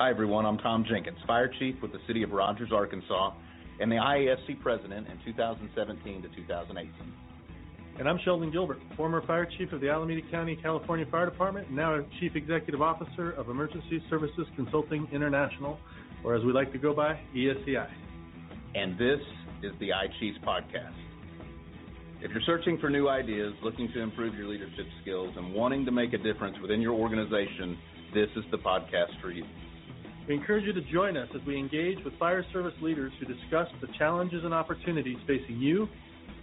Hi, everyone. I'm Tom Jenkins, Fire Chief with the City of Rogers, Arkansas, and the IAFC President in 2017 to 2018. And I'm Sheldon Gilbert, former Fire Chief of the Alameda County, California Fire Department, and now Chief Executive Officer of Emergency Services Consulting International, or as we like to go by, ESCI. And this is the iChiefs Podcast. If you're searching for new ideas, looking to improve your leadership skills, and wanting to make a difference within your organization, this is the podcast for you. We encourage you to join us as we engage with fire service leaders who discuss the challenges and opportunities facing you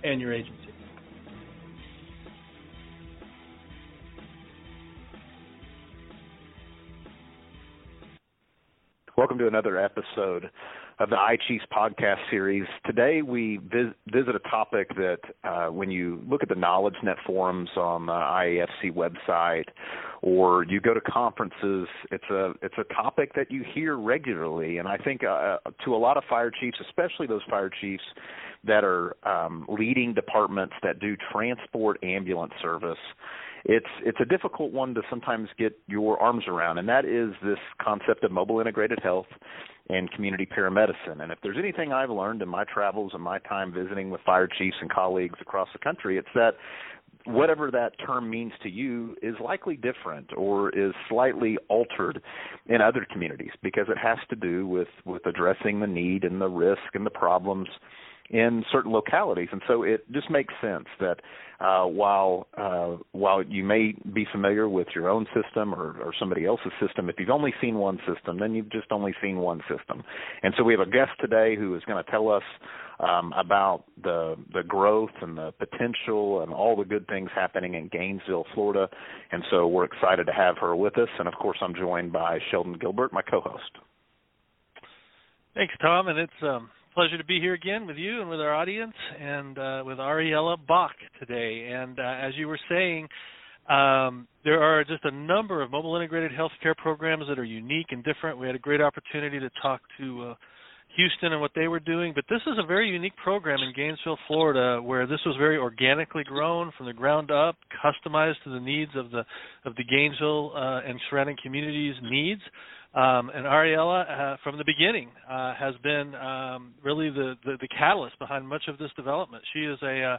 and your agency. Welcome to another episode of the iChiefs podcast series. Today we vis- visit a topic that, uh, when you look at the KnowledgeNet forums on the IAFC website, or you go to conferences, it's a it's a topic that you hear regularly, and I think uh, to a lot of fire chiefs, especially those fire chiefs that are um, leading departments that do transport ambulance service it's it's a difficult one to sometimes get your arms around, and that is this concept of mobile integrated health and community paramedicine. And if there's anything I've learned in my travels and my time visiting with fire chiefs and colleagues across the country, it's that whatever that term means to you is likely different or is slightly altered in other communities because it has to do with with addressing the need and the risk and the problems in certain localities, and so it just makes sense that uh, while uh, while you may be familiar with your own system or, or somebody else's system, if you've only seen one system, then you've just only seen one system. And so we have a guest today who is going to tell us um, about the the growth and the potential and all the good things happening in Gainesville, Florida. And so we're excited to have her with us. And of course, I'm joined by Sheldon Gilbert, my co-host. Thanks, Tom, and it's um, pleasure to be here again with you and with our audience and uh, with Ariella Bak today. And uh, as you were saying, um, there are just a number of mobile integrated healthcare programs that are unique and different. We had a great opportunity to talk to uh, Houston and what they were doing, but this is a very unique program in Gainesville, Florida, where this was very organically grown from the ground up, customized to the needs of the of the Gainesville uh, and surrounding communities' needs. Um, and Ariella, uh, from the beginning, uh, has been um, really the, the, the catalyst behind much of this development. She is a uh,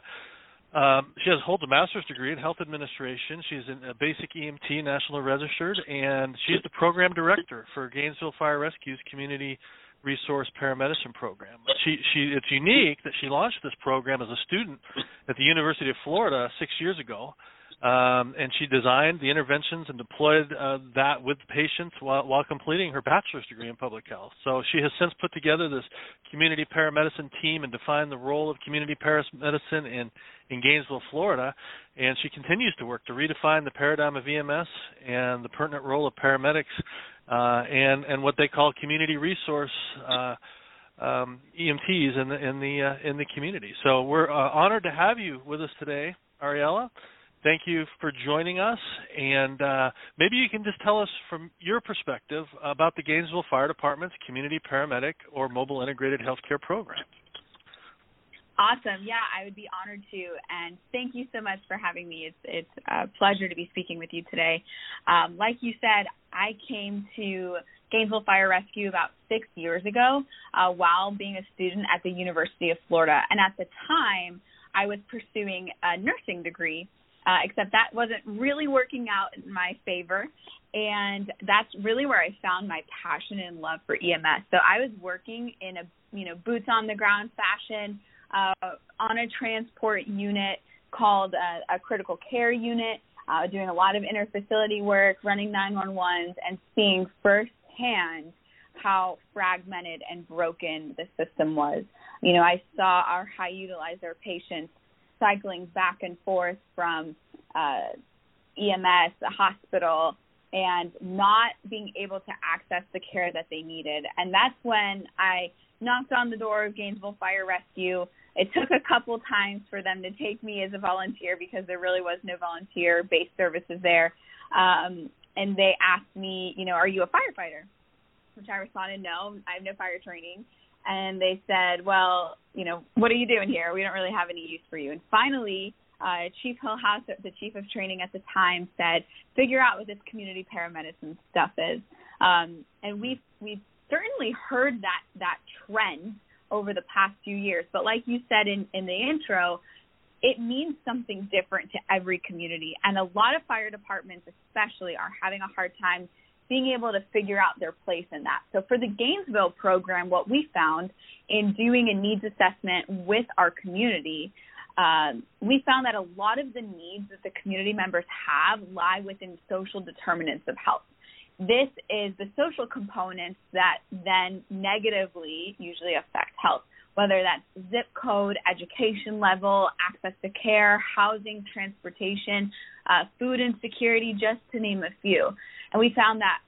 um, she has holds a master's degree in health administration. She's a basic EMT, national registered, and she's the program director for Gainesville Fire Rescue's Community Resource Paramedicine Program. She she it's unique that she launched this program as a student at the University of Florida six years ago um, and she designed the interventions and deployed uh, that with patients while, while completing her bachelor's degree in public health. So she has since put together this community paramedicine team and defined the role of community paramedicine in, in Gainesville, Florida. And she continues to work to redefine the paradigm of EMS and the pertinent role of paramedics uh, and and what they call community resource. Uh, um, EMTs in the in the uh, in the community. So we're uh, honored to have you with us today, Ariella thank you for joining us. And uh, maybe you can just tell us from your perspective about the Gainesville Fire Department's community paramedic or mobile integrated healthcare program. Awesome. Yeah, I would be honored to. And thank you so much for having me. It's it's a pleasure to be speaking with you today. Um, like you said, I came to Gainesville Fire Rescue about six years ago uh, while being a student at the University of Florida. And at the time, I was pursuing a nursing degree uh, except that wasn't really working out in my favor. And that's really where I found my passion and love for EMS. So I was working in a you know boots on the ground fashion uh, on a transport unit called a, a critical care unit, uh, doing a lot of interfacility work, running 911s, and seeing firsthand how fragmented and broken the system was. You know, I saw our high utilizer patients cycling back and forth from uh, EMS, a hospital, and not being able to access the care that they needed. And that's when I knocked on the door of Gainesville Fire Rescue. It took a couple times for them to take me as a volunteer because there really was no volunteer based services there. Um, and they asked me, you know, are you a firefighter? Which I responded, no, I have no fire training and they said, "Well, you know, what are you doing here? We don't really have any use for you." And finally, uh, Chief Hillhouse, the chief of training at the time, said, "Figure out what this community paramedicine stuff is." Um, and we've we've certainly heard that that trend over the past few years. But like you said in, in the intro, it means something different to every community. And a lot of fire departments, especially, are having a hard time being able to figure out their place in that. So for the Gainesville program, what we found in doing a needs assessment with our community, um, we found that a lot of the needs that the community members have lie within social determinants of health. This is the social components that then negatively usually affect health, whether that's zip code, education level, access to care, housing, transportation, uh, food insecurity, just to name a few. And we found that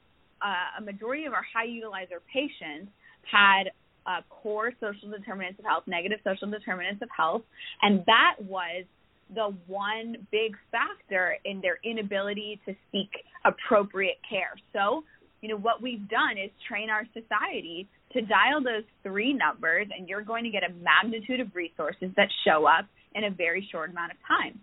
uh, a majority of our high utilizer patients had uh, core social determinants of health, negative social determinants of health, and that was the one big factor in their inability to seek appropriate care. So, you know, what we've done is train our society to dial those three numbers, and you're going to get a magnitude of resources that show up in a very short amount of time.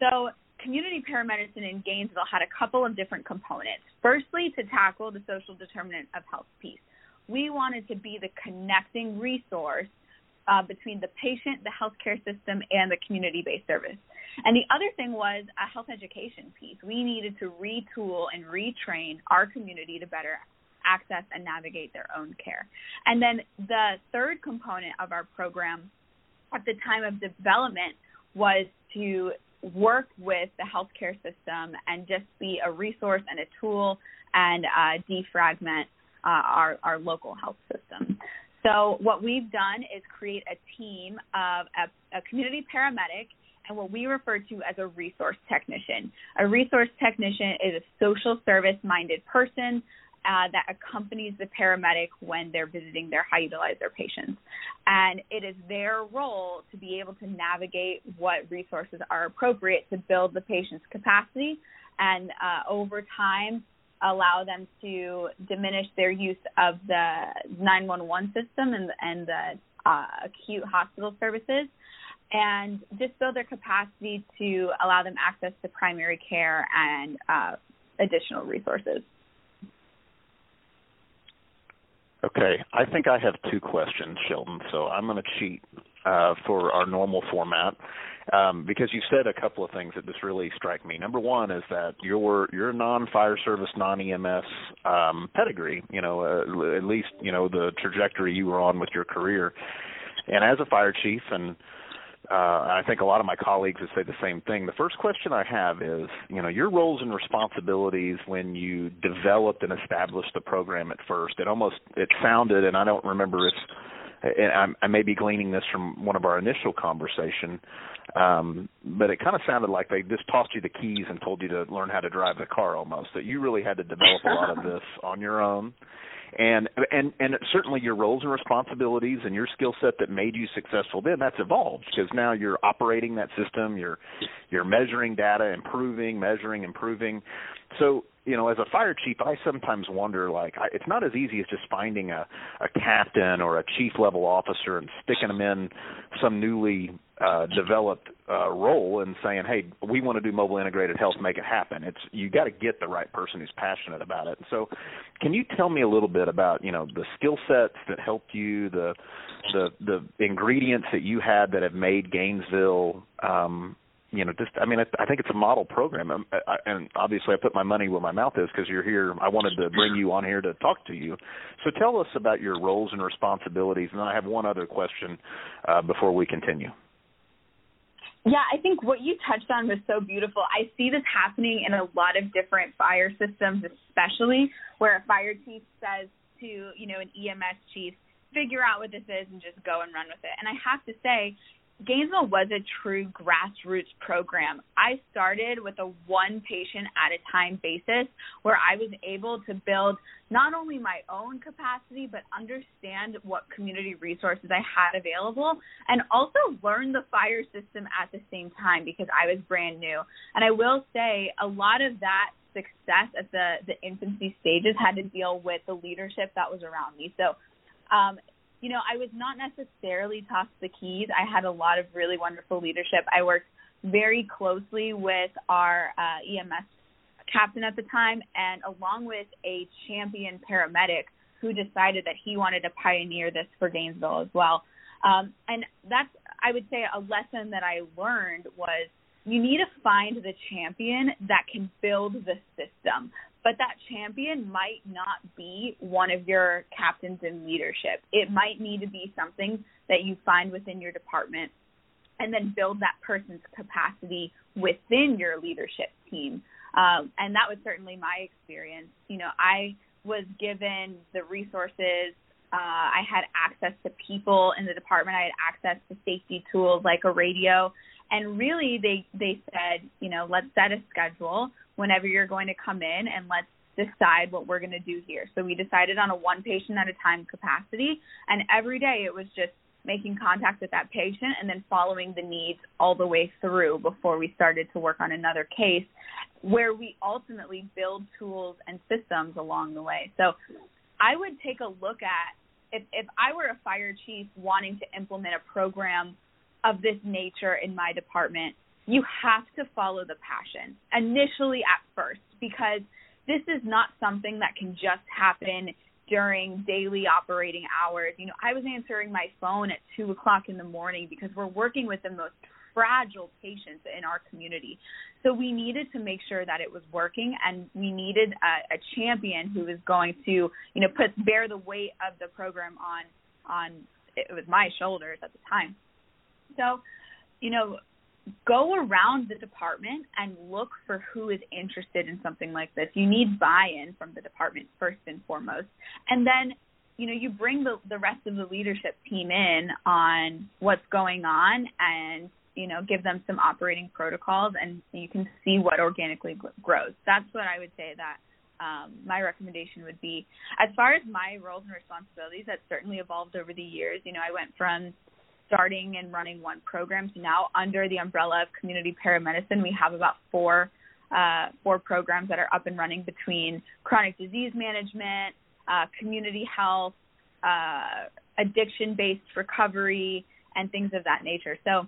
So, community paramedicine in Gainesville had a couple of different components. Firstly, to tackle the social determinant of health piece, we wanted to be the connecting resource uh, between the patient, the healthcare system, and the community based service. And the other thing was a health education piece. We needed to retool and retrain our community to better access and navigate their own care. And then the third component of our program at the time of development was to work with the healthcare system and just be a resource and a tool and uh, defragment uh, our, our local health system. So what we've done is create a team of a, a community paramedic and what we refer to as a resource technician. A resource technician is a social service minded person uh, that accompanies the paramedic when they're visiting their high utilizer patients. And it is their role to be able to navigate what resources are appropriate to build the patient's capacity and uh, over time allow them to diminish their use of the 911 system and, and the uh, acute hospital services and just build their capacity to allow them access to primary care and uh, additional resources. Okay, I think I have two questions, Sheldon. So I'm going to cheat uh, for our normal format um, because you said a couple of things that just really strike me. Number one is that your your non-fire service, non-EMS um, pedigree, you know, uh, at least you know the trajectory you were on with your career, and as a fire chief and uh, I think a lot of my colleagues would say the same thing. The first question I have is, you know, your roles and responsibilities when you developed and established the program at first. It almost it sounded, and I don't remember if, and I, I may be gleaning this from one of our initial conversation, um, but it kind of sounded like they just tossed you the keys and told you to learn how to drive the car almost. That you really had to develop a lot of this on your own and and and certainly your roles and responsibilities and your skill set that made you successful then that's evolved because now you're operating that system you're you're measuring data improving measuring improving. So you know as a fire chief i sometimes wonder like I, it's not as easy as just finding a a captain or a chief level officer and sticking them in some newly uh, developed uh, role and saying, "Hey, we want to do mobile integrated health, make it happen." It's you got to get the right person who's passionate about it. So, can you tell me a little bit about you know the skill sets that helped you, the the the ingredients that you had that have made Gainesville um, you know, just I mean, I, I think it's a model program, um, I, and obviously I put my money where my mouth is because you're here. I wanted to bring you on here to talk to you. So tell us about your roles and responsibilities, and then I have one other question uh, before we continue. Yeah, I think what you touched on was so beautiful. I see this happening in a lot of different fire systems, especially where a fire chief says to, you know, an EMS chief, figure out what this is and just go and run with it. And I have to say, Gainesville was a true grassroots program. I started with a one patient at a time basis where I was able to build not only my own capacity, but understand what community resources I had available and also learn the fire system at the same time because I was brand new. And I will say a lot of that success at the, the infancy stages had to deal with the leadership that was around me. So um, you know, I was not necessarily tossed the keys. I had a lot of really wonderful leadership. I worked very closely with our uh, EMS captain at the time, and along with a champion paramedic who decided that he wanted to pioneer this for Gainesville as well. Um, and that's, I would say, a lesson that I learned was you need to find the champion that can build the system. But that champion might not be one of your captains in leadership. It might need to be something that you find within your department and then build that person's capacity within your leadership team. Um, and that was certainly my experience. You know, I was given the resources. Uh, I had access to people in the department. I had access to safety tools like a radio. And really, they they said, you know, let's set a schedule whenever you're going to come in, and let's decide what we're going to do here. So we decided on a one patient at a time capacity, and every day it was just making contact with that patient and then following the needs all the way through before we started to work on another case where we ultimately build tools and systems along the way. So I would take a look at if if I were a fire chief wanting to implement a program of this nature in my department, you have to follow the passion initially at first because this is not something that can just happen during daily operating hours. You know, I was answering my phone at two o'clock in the morning because we're working with the most fragile patients in our community. So we needed to make sure that it was working, and we needed a, a champion who was going to, you know, put bear the weight of the program on on it was my shoulders at the time. So, you know, go around the department and look for who is interested in something like this. You need buy-in from the department first and foremost. And then, you know, you bring the the rest of the leadership team in on what's going on and you know, give them some operating protocols and you can see what organically grows. That's what I would say that um, my recommendation would be. As far as my roles and responsibilities, that certainly evolved over the years. You know, I went from starting and running one program So now under the umbrella of community paramedicine, we have about four uh, four programs that are up and running between chronic disease management, uh, community health, uh, addiction-based recovery, and things of that nature. So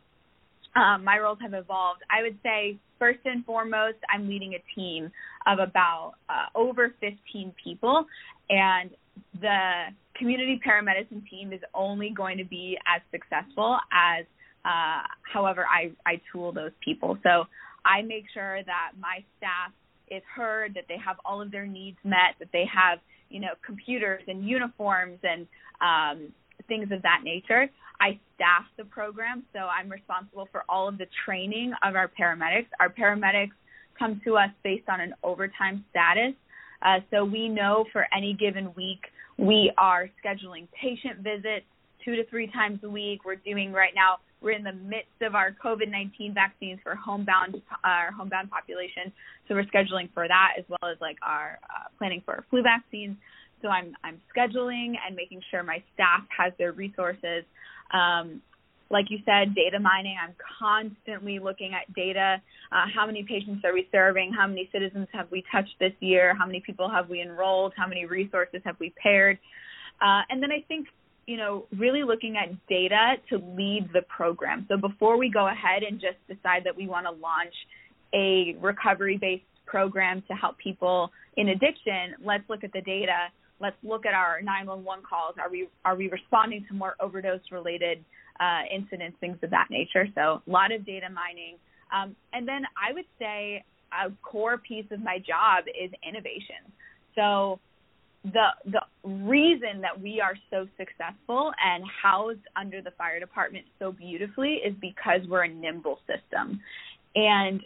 um, my roles have evolved. I would say first and foremost, I'm leading a team of about uh, over 15 people, and the community paramedicine team is only going to be as successful as uh, however I, I tool those people. So I make sure that my staff is heard, that they have all of their needs met, that they have you know computers and uniforms and um, things of that nature. I staff the program, so I'm responsible for all of the training of our paramedics. Our paramedics come to us based on an overtime status. Uh, so we know for any given week we are scheduling patient visits two to three times a week. We're doing right now. We're in the midst of our COVID-19 vaccines for homebound our homebound population, so we're scheduling for that as well as like our uh, planning for our flu vaccines. So I'm I'm scheduling and making sure my staff has their resources. Um, like you said, data mining. I'm constantly looking at data. Uh, how many patients are we serving? How many citizens have we touched this year? How many people have we enrolled? How many resources have we paired? Uh, and then I think, you know, really looking at data to lead the program. So before we go ahead and just decide that we want to launch a recovery based program to help people in addiction, let's look at the data. Let's look at our 911 calls. Are we are we responding to more overdose related uh, incidents, things of that nature. So a lot of data mining. Um, and then I would say a core piece of my job is innovation. So the the reason that we are so successful and housed under the fire department so beautifully is because we're a nimble system. And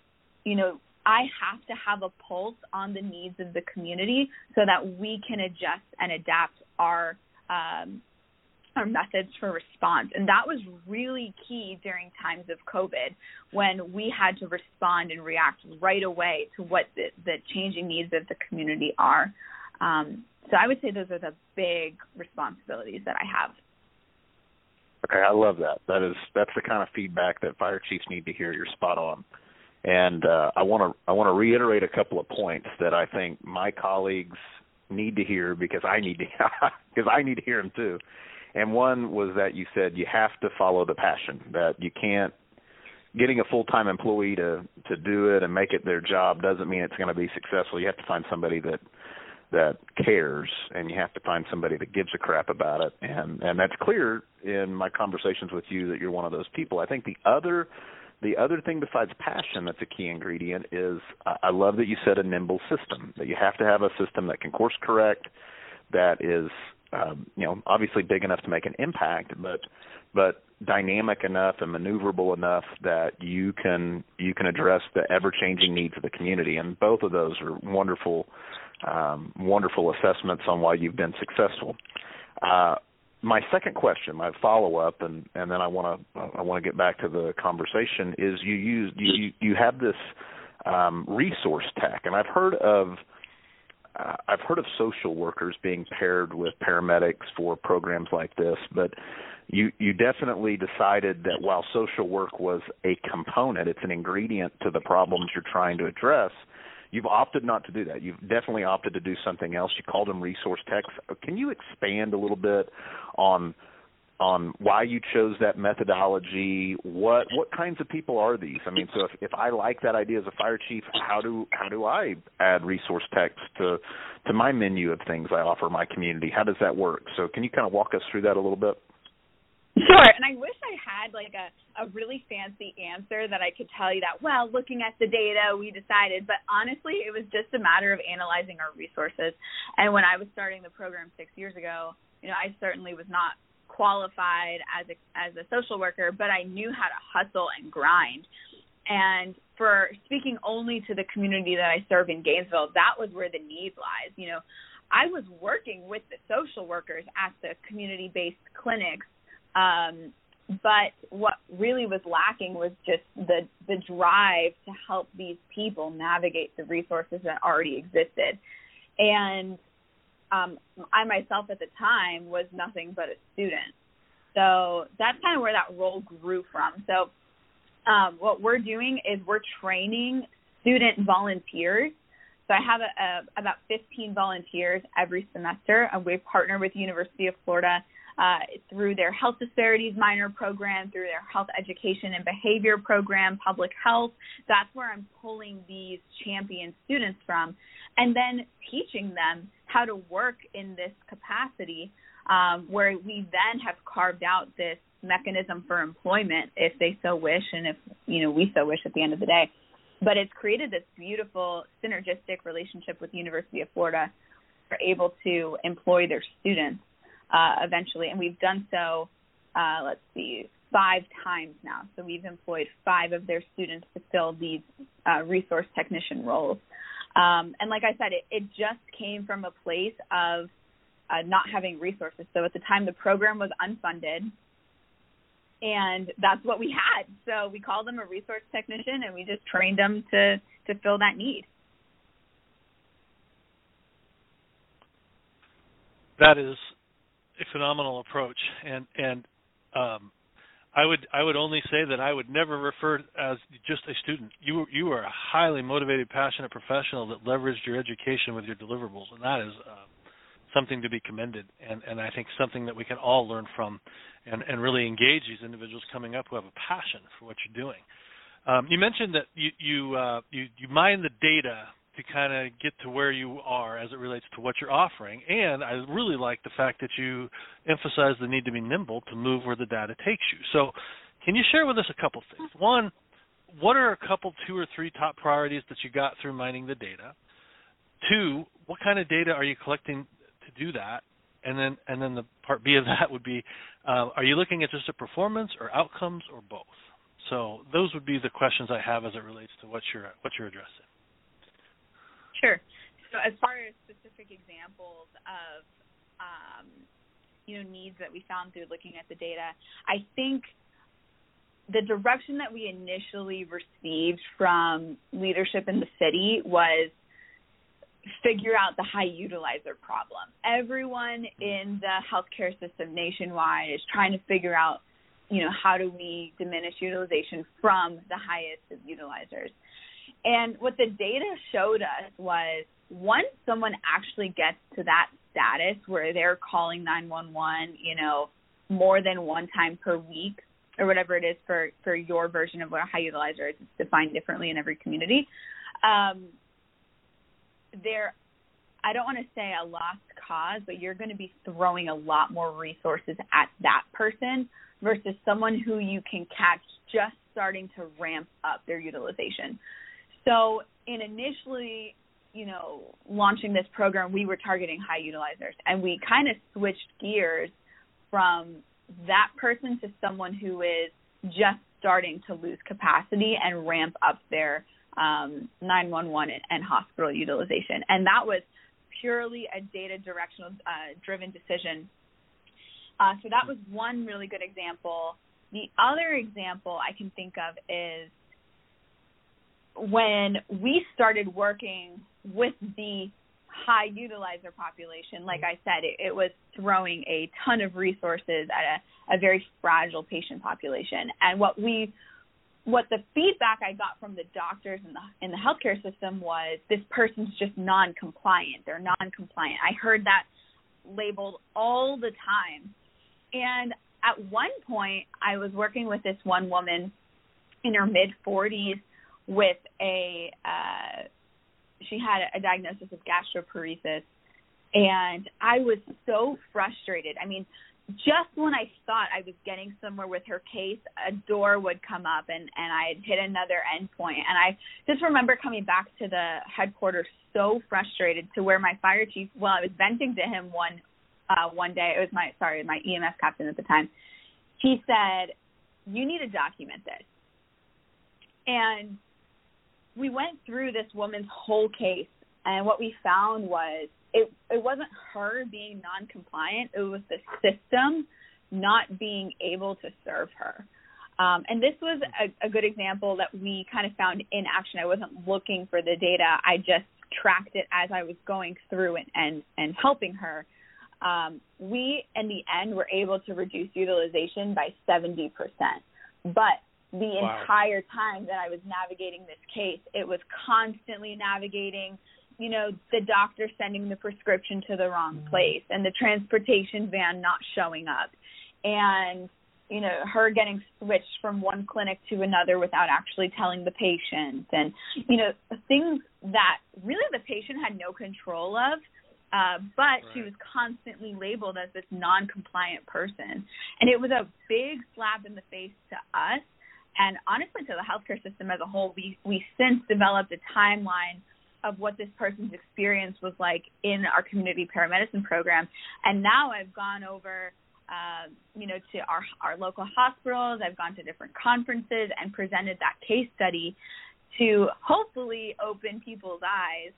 you know, I have to have a pulse on the needs of the community so that we can adjust and adapt our um, our methods for response. And that was really key during times of COVID when we had to respond and react right away to what the, the changing needs of the community are. Um, so I would say those are the big responsibilities that I have. Okay, I love that. That is that's the kind of feedback that fire chiefs need to hear. You're spot on. And uh, I want to I want to reiterate a couple of points that I think my colleagues need to hear because I need to because I need to hear them too and one was that you said you have to follow the passion that you can't getting a full-time employee to to do it and make it their job doesn't mean it's going to be successful. You have to find somebody that that cares and you have to find somebody that gives a crap about it and and that's clear in my conversations with you that you're one of those people. I think the other the other thing besides passion that's a key ingredient is I love that you said a nimble system that you have to have a system that can course correct that is um, you know obviously big enough to make an impact but but dynamic enough and maneuverable enough that you can you can address the ever changing needs of the community. And both of those are wonderful um, wonderful assessments on why you've been successful. Uh, my second question my follow up and and then I want to I want to get back to the conversation is you use you you have this um, resource tech. And I've heard of uh, I've heard of social workers being paired with paramedics for programs like this, but you you definitely decided that while social work was a component, it's an ingredient to the problems you're trying to address. You've opted not to do that. You've definitely opted to do something else. You called them resource techs. Can you expand a little bit on on why you chose that methodology. What what kinds of people are these? I mean, so if, if I like that idea as a fire chief, how do how do I add resource techs to to my menu of things I offer my community? How does that work? So can you kind of walk us through that a little bit? Sure, and I wish I had like a a really fancy answer that I could tell you that. Well, looking at the data, we decided. But honestly, it was just a matter of analyzing our resources. And when I was starting the program six years ago, you know, I certainly was not qualified as a as a social worker, but I knew how to hustle and grind. And for speaking only to the community that I serve in Gainesville, that was where the need lies. You know, I was working with the social workers at the community-based clinics, um, but what really was lacking was just the the drive to help these people navigate the resources that already existed. And um, I myself at the time was nothing but a student. So that's kind of where that role grew from. So um, what we're doing is we're training student volunteers. So I have a, a, about 15 volunteers every semester, and we partner with University of Florida uh, through their health disparities minor program, through their health education and behavior program, public health. That's where I'm pulling these champion students from, and then teaching them how to work in this capacity um, where we then have carved out this mechanism for employment if they so wish and if you know we so wish at the end of the day. But it's created this beautiful synergistic relationship with the university of florida. We're able to employ their students uh, eventually. And we've done so uh, let's see five times now. So we've employed five of their students to fill these uh, resource technician roles um, and like I said, it, it just came from a place of uh, not having resources. So at the time, the program was unfunded, and that's what we had. So we called them a resource technician, and we just trained them to to fill that need. That is a phenomenal approach, and and um, I would I would only say that I would never refer as just a student. You you are a highly motivated, passionate professional that leveraged your education with your deliverables, and that is uh, something to be commended, and and I think something that we can all learn from, and and really engage these individuals coming up who have a passion for what you're doing. Um, you mentioned that you you uh, you you mine the data to kind of get to where you are as it relates to what you're offering. And I really like the fact that you emphasize the need to be nimble to move where the data takes you. So, can you share with us a couple things? One, what are a couple, two or three top priorities that you got through mining the data? Two, what kind of data are you collecting to do that? And then, and then the part B of that would be, uh, are you looking at just a performance or outcomes or both? So those would be the questions I have as it relates to what you're what you're addressing. Sure. So as far as specific examples of um, you know needs that we found through looking at the data, I think the direction that we initially received from leadership in the city was figure out the high utilizer problem. Everyone in the healthcare system nationwide is trying to figure out, you know, how do we diminish utilization from the highest of utilizers. And what the data showed us was once someone actually gets to that status where they're calling 911, you know, more than one time per week, or whatever it is for for your version of what a high utilizer is. It's defined differently in every community. Um, there, I don't want to say a lost cause, but you're going to be throwing a lot more resources at that person versus someone who you can catch just starting to ramp up their utilization. So, in initially, you know, launching this program, we were targeting high utilizers, and we kind of switched gears from that person to someone who is just starting to lose capacity and ramp up their um, 911 and, and, hospital utilization. And that was purely a data directional uh, driven decision. Uh, so that was one really good example. The other example I can think of is when we started working with the high utilizer population, like I said, it, it was throwing a ton of resources at a, a very fragile patient population. And what we what the feedback I got from the doctors in the in the healthcare system was this person's just non-compliant. They're non-compliant. I heard that labeled all the time. And at one point, I was working with this one woman in her mid 40s with a uh, she had a diagnosis of gastroparesis, and I was so frustrated. I mean, just when I thought I was getting somewhere with her case, a door would come up and and I had hit another endpoint. And I just remember coming back to the headquarters so frustrated to where my fire chief, well, I was venting to him one uh one day. It was my sorry, my EMS captain at the time. He said, "You need to document this." And we went through this woman's whole case, and what we found was it it wasn't her being non-compliant; it was the system not being able to serve her. Um, and this was a, a good example that we kind of found in action. I wasn't looking for the data; I just tracked it as I was going through and and, and helping her. Um, we, in the end, were able to reduce utilization by 70%. But the wow. entire time that I was navigating this case. It was constantly navigating, you know, the doctor sending the prescription to the wrong mm-hmm. place and the transportation van not showing up and you know her getting switched from one clinic to another without actually telling the patient and you know things that really the patient had no control of uh, but right. she was constantly labeled as this non-compliant person, and it was a big slap in the face to us and honestly to the healthcare system as a whole. We we since developed a timeline of what this person's experience was like in our community paramedicine program, and now I've gone over. Uh, you know, to our our local hospitals. I've gone to different conferences and presented that case study to hopefully open people's eyes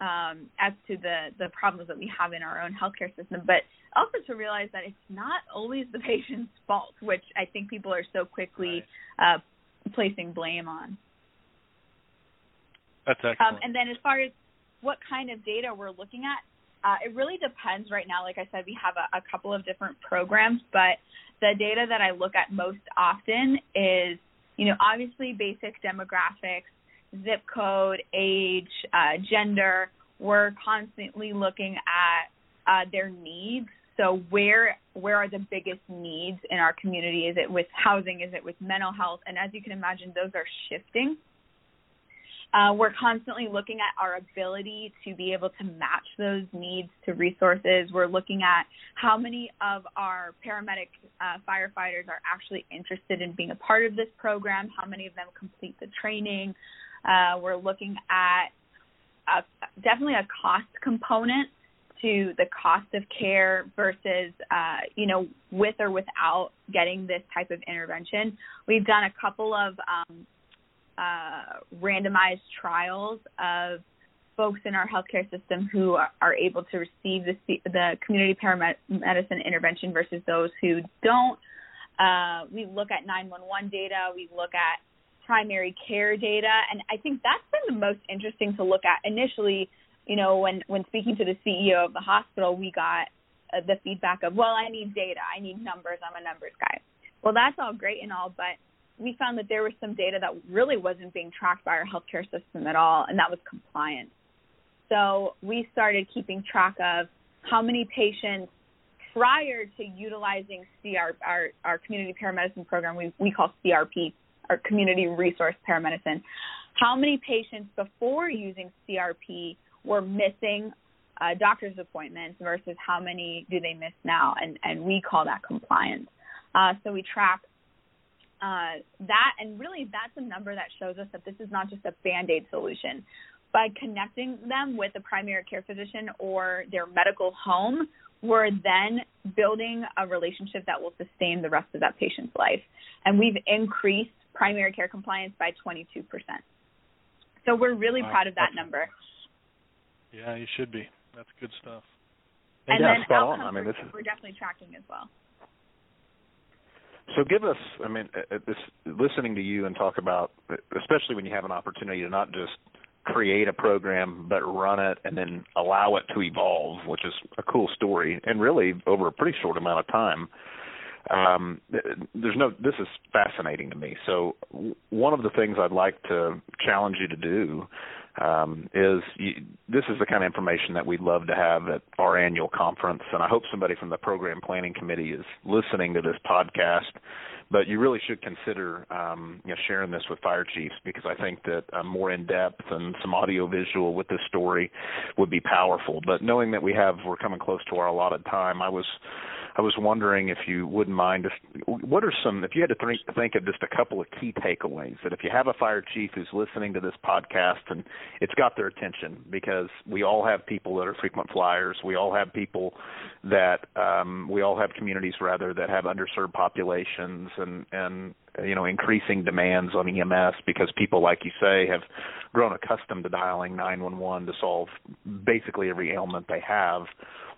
um, as to the the problems that we have in our own healthcare system, but also to realize that it's not always the patient's fault, which I think people are so quickly right. uh, placing blame on. That's excellent. Um, and then as far as what kind of data we're looking at, uh, it really depends right now. Like I said, we have a, a couple of different programs, but the data that I look at most often is, you know, obviously basic demographics, zip code, age, uh, gender. We're constantly looking at uh, their needs. So where where are the biggest needs in our community? Is it with housing? Is it with mental health? And as you can imagine, those are shifting. Uh, we're constantly looking at our ability to be able to match those needs to resources. We're looking at how many of our paramedic uh, firefighters are actually interested in being a part of this program, how many of them complete the training. Uh, we're looking at a, definitely a cost component to the cost of care versus, uh, you know, with or without getting this type of intervention. We've done a couple of um, uh, randomized trials of folks in our healthcare system who are, are able to receive the, the community paramedicine intervention versus those who don't. Uh, we look at 911 data, we look at primary care data, and I think that's been the most interesting to look at initially you know, when when speaking to the CEO of the hospital, we got uh, the feedback of, well, I need data, I need numbers, I'm a numbers guy. Well, that's all great and all, but we found that there was some data that really wasn't being tracked by our healthcare system at all, and that was compliance. So we started keeping track of how many patients prior to utilizing CR, our, our community paramedicine program, we, we call CRP, our community resource paramedicine, how many patients before using CRP were missing uh, doctor's appointments versus how many do they miss now? And, and we call that compliance. Uh, so we track uh, that, and really that's a number that shows us that this is not just a band aid solution. By connecting them with a primary care physician or their medical home, we're then building a relationship that will sustain the rest of that patient's life. And we've increased primary care compliance by 22%. So we're really wow. proud of that number. Yeah, you should be. That's good stuff. And, and yeah, then outcomes, I mean, this is... we're definitely tracking as well. So give us, I mean, uh, uh, this listening to you and talk about, especially when you have an opportunity to not just create a program but run it and then allow it to evolve, which is a cool story, and really over a pretty short amount of time. Um, there's no. This is fascinating to me. So one of the things I'd like to challenge you to do um, is you, this is the kind of information that we'd love to have at our annual conference, and I hope somebody from the program planning committee is listening to this podcast. But you really should consider um, you know, sharing this with fire chiefs because I think that uh, more in depth and some audio visual with this story would be powerful. But knowing that we have we're coming close to our allotted time, I was I was wondering if you wouldn't mind if what are some if you had to think think of just a couple of key takeaways that if you have a fire chief who's listening to this podcast and it's got their attention because we all have people that are frequent flyers, we all have people that um we all have communities rather that have underserved populations and and you know increasing demands on EMS because people like you say have grown accustomed to dialing 911 to solve basically every ailment they have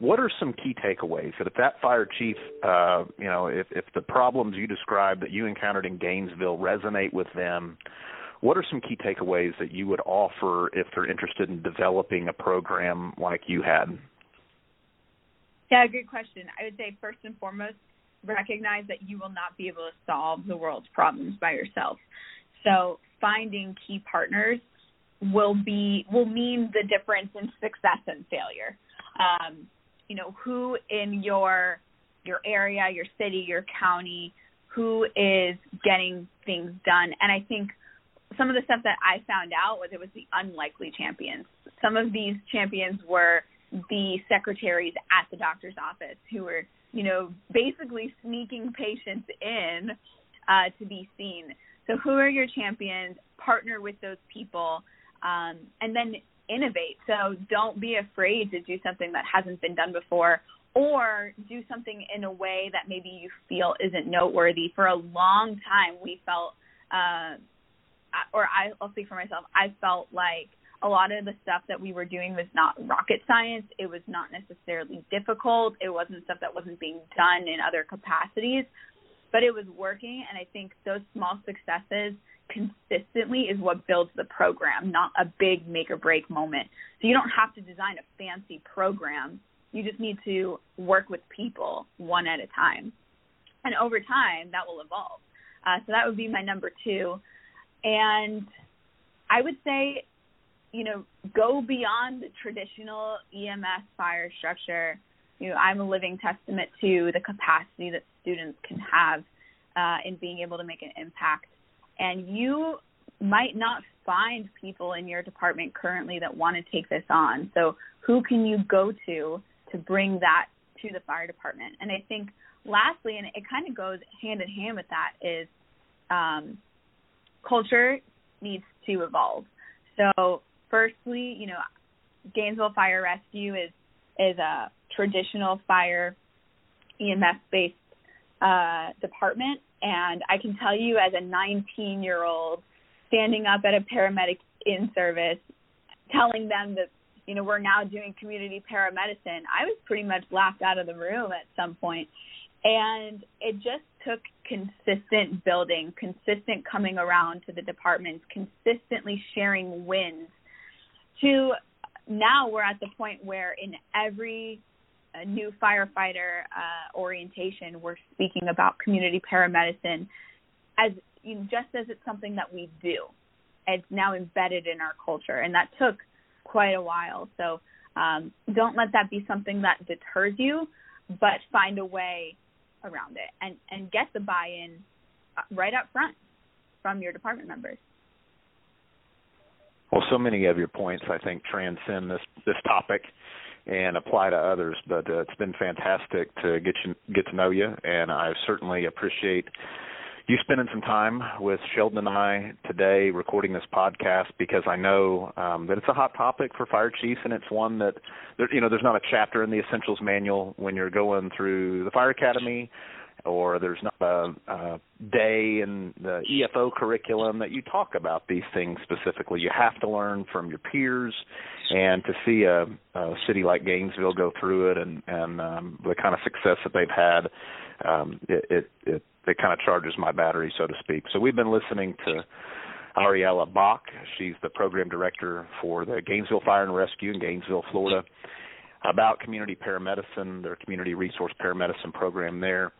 what are some key takeaways that if that fire chief, uh, you know, if, if the problems you described that you encountered in Gainesville resonate with them, what are some key takeaways that you would offer if they're interested in developing a program like you had? Yeah, good question. I would say first and foremost, recognize that you will not be able to solve the world's problems by yourself. So finding key partners will be will mean the difference in success and failure. Um, you know who in your your area, your city, your county, who is getting things done. And I think some of the stuff that I found out was it was the unlikely champions. Some of these champions were the secretaries at the doctor's office who were, you know, basically sneaking patients in uh, to be seen. So who are your champions? Partner with those people, um, and then innovate. So don't be afraid to do something that hasn't been done before or do something in a way that maybe you feel isn't noteworthy. For a long time, we felt, uh, or I, I'll speak for myself, I felt like a lot of the stuff that we were doing was not rocket science. It was not necessarily difficult. It wasn't stuff that wasn't being done in other capacities, but it was working. And I think those small successes consistently is what builds the program, not a big make or break moment. So you don't have to design a fancy program. You just need to work with people one at a time. And over time, that will evolve. Uh, so that would be my number two. And I would say, you know, go beyond the traditional EMS fire structure. You know, I'm a living testament to the capacity that students can have uh, in being able to make an impact and you might not find people in your department currently that want to take this on. So who can you go to to bring that to the fire department? And I think lastly, and it kind of goes hand in hand with that, is um, culture needs to evolve. So firstly, you know, Gainesville Fire Rescue is is a traditional fire EMS based uh, department and I can tell you, as a 19 year old, standing up at a paramedic in service, telling them that, you know, we're now doing community paramedicine, I was pretty much laughed out of the room at some point. And it just took consistent building, consistent coming around to the departments, consistently sharing wins to now we're at the point where in every a new firefighter uh, orientation, we're speaking about community paramedicine as you know, just as it's something that we do. It's now embedded in our culture, and that took quite a while. So um, don't let that be something that deters you. but find a way around it and and get the buy-in uh, right up front from your department members. Well, so many of your points I think transcend this this topic and apply to others. But uh, it's been fantastic to get you get to know you, and I certainly appreciate you spending some time with Sheldon and I today recording this podcast because I know um, that it's a hot topic for fire chiefs and it's one that there, you know there's not a chapter in the essentials manual when you're going through the fire academy or there's not a, a day in the EFO curriculum that you talk about these things specifically. You have to learn from your peers, and to see a, a city like Gainesville go through it and and um, the kind of success that they've had, um, it, it it it kind of charges my battery, so to speak. So we've been listening to. Ariella Bak. She's the program director for the Gainesville Fire and Rescue in Gainesville, Florida about community paramedicine, their community resource paramedicine program there,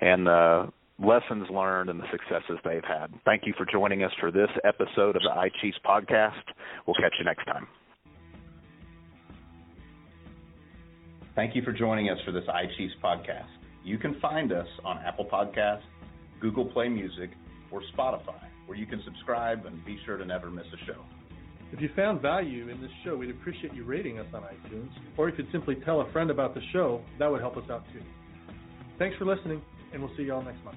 and the lessons learned and the successes they've had. Thank you for joining us for this episode of the iCHIEFS podcast. We'll catch you next time. Thank you for joining us for this iChiefs podcast. You can find us on Apple Podcasts, Google Play Music, or Spotify, where you can subscribe and be sure to never miss a show. If you found value in this show, we'd appreciate you rating us on iTunes, or you could simply tell a friend about the show. That would help us out too. Thanks for listening, and we'll see you all next month.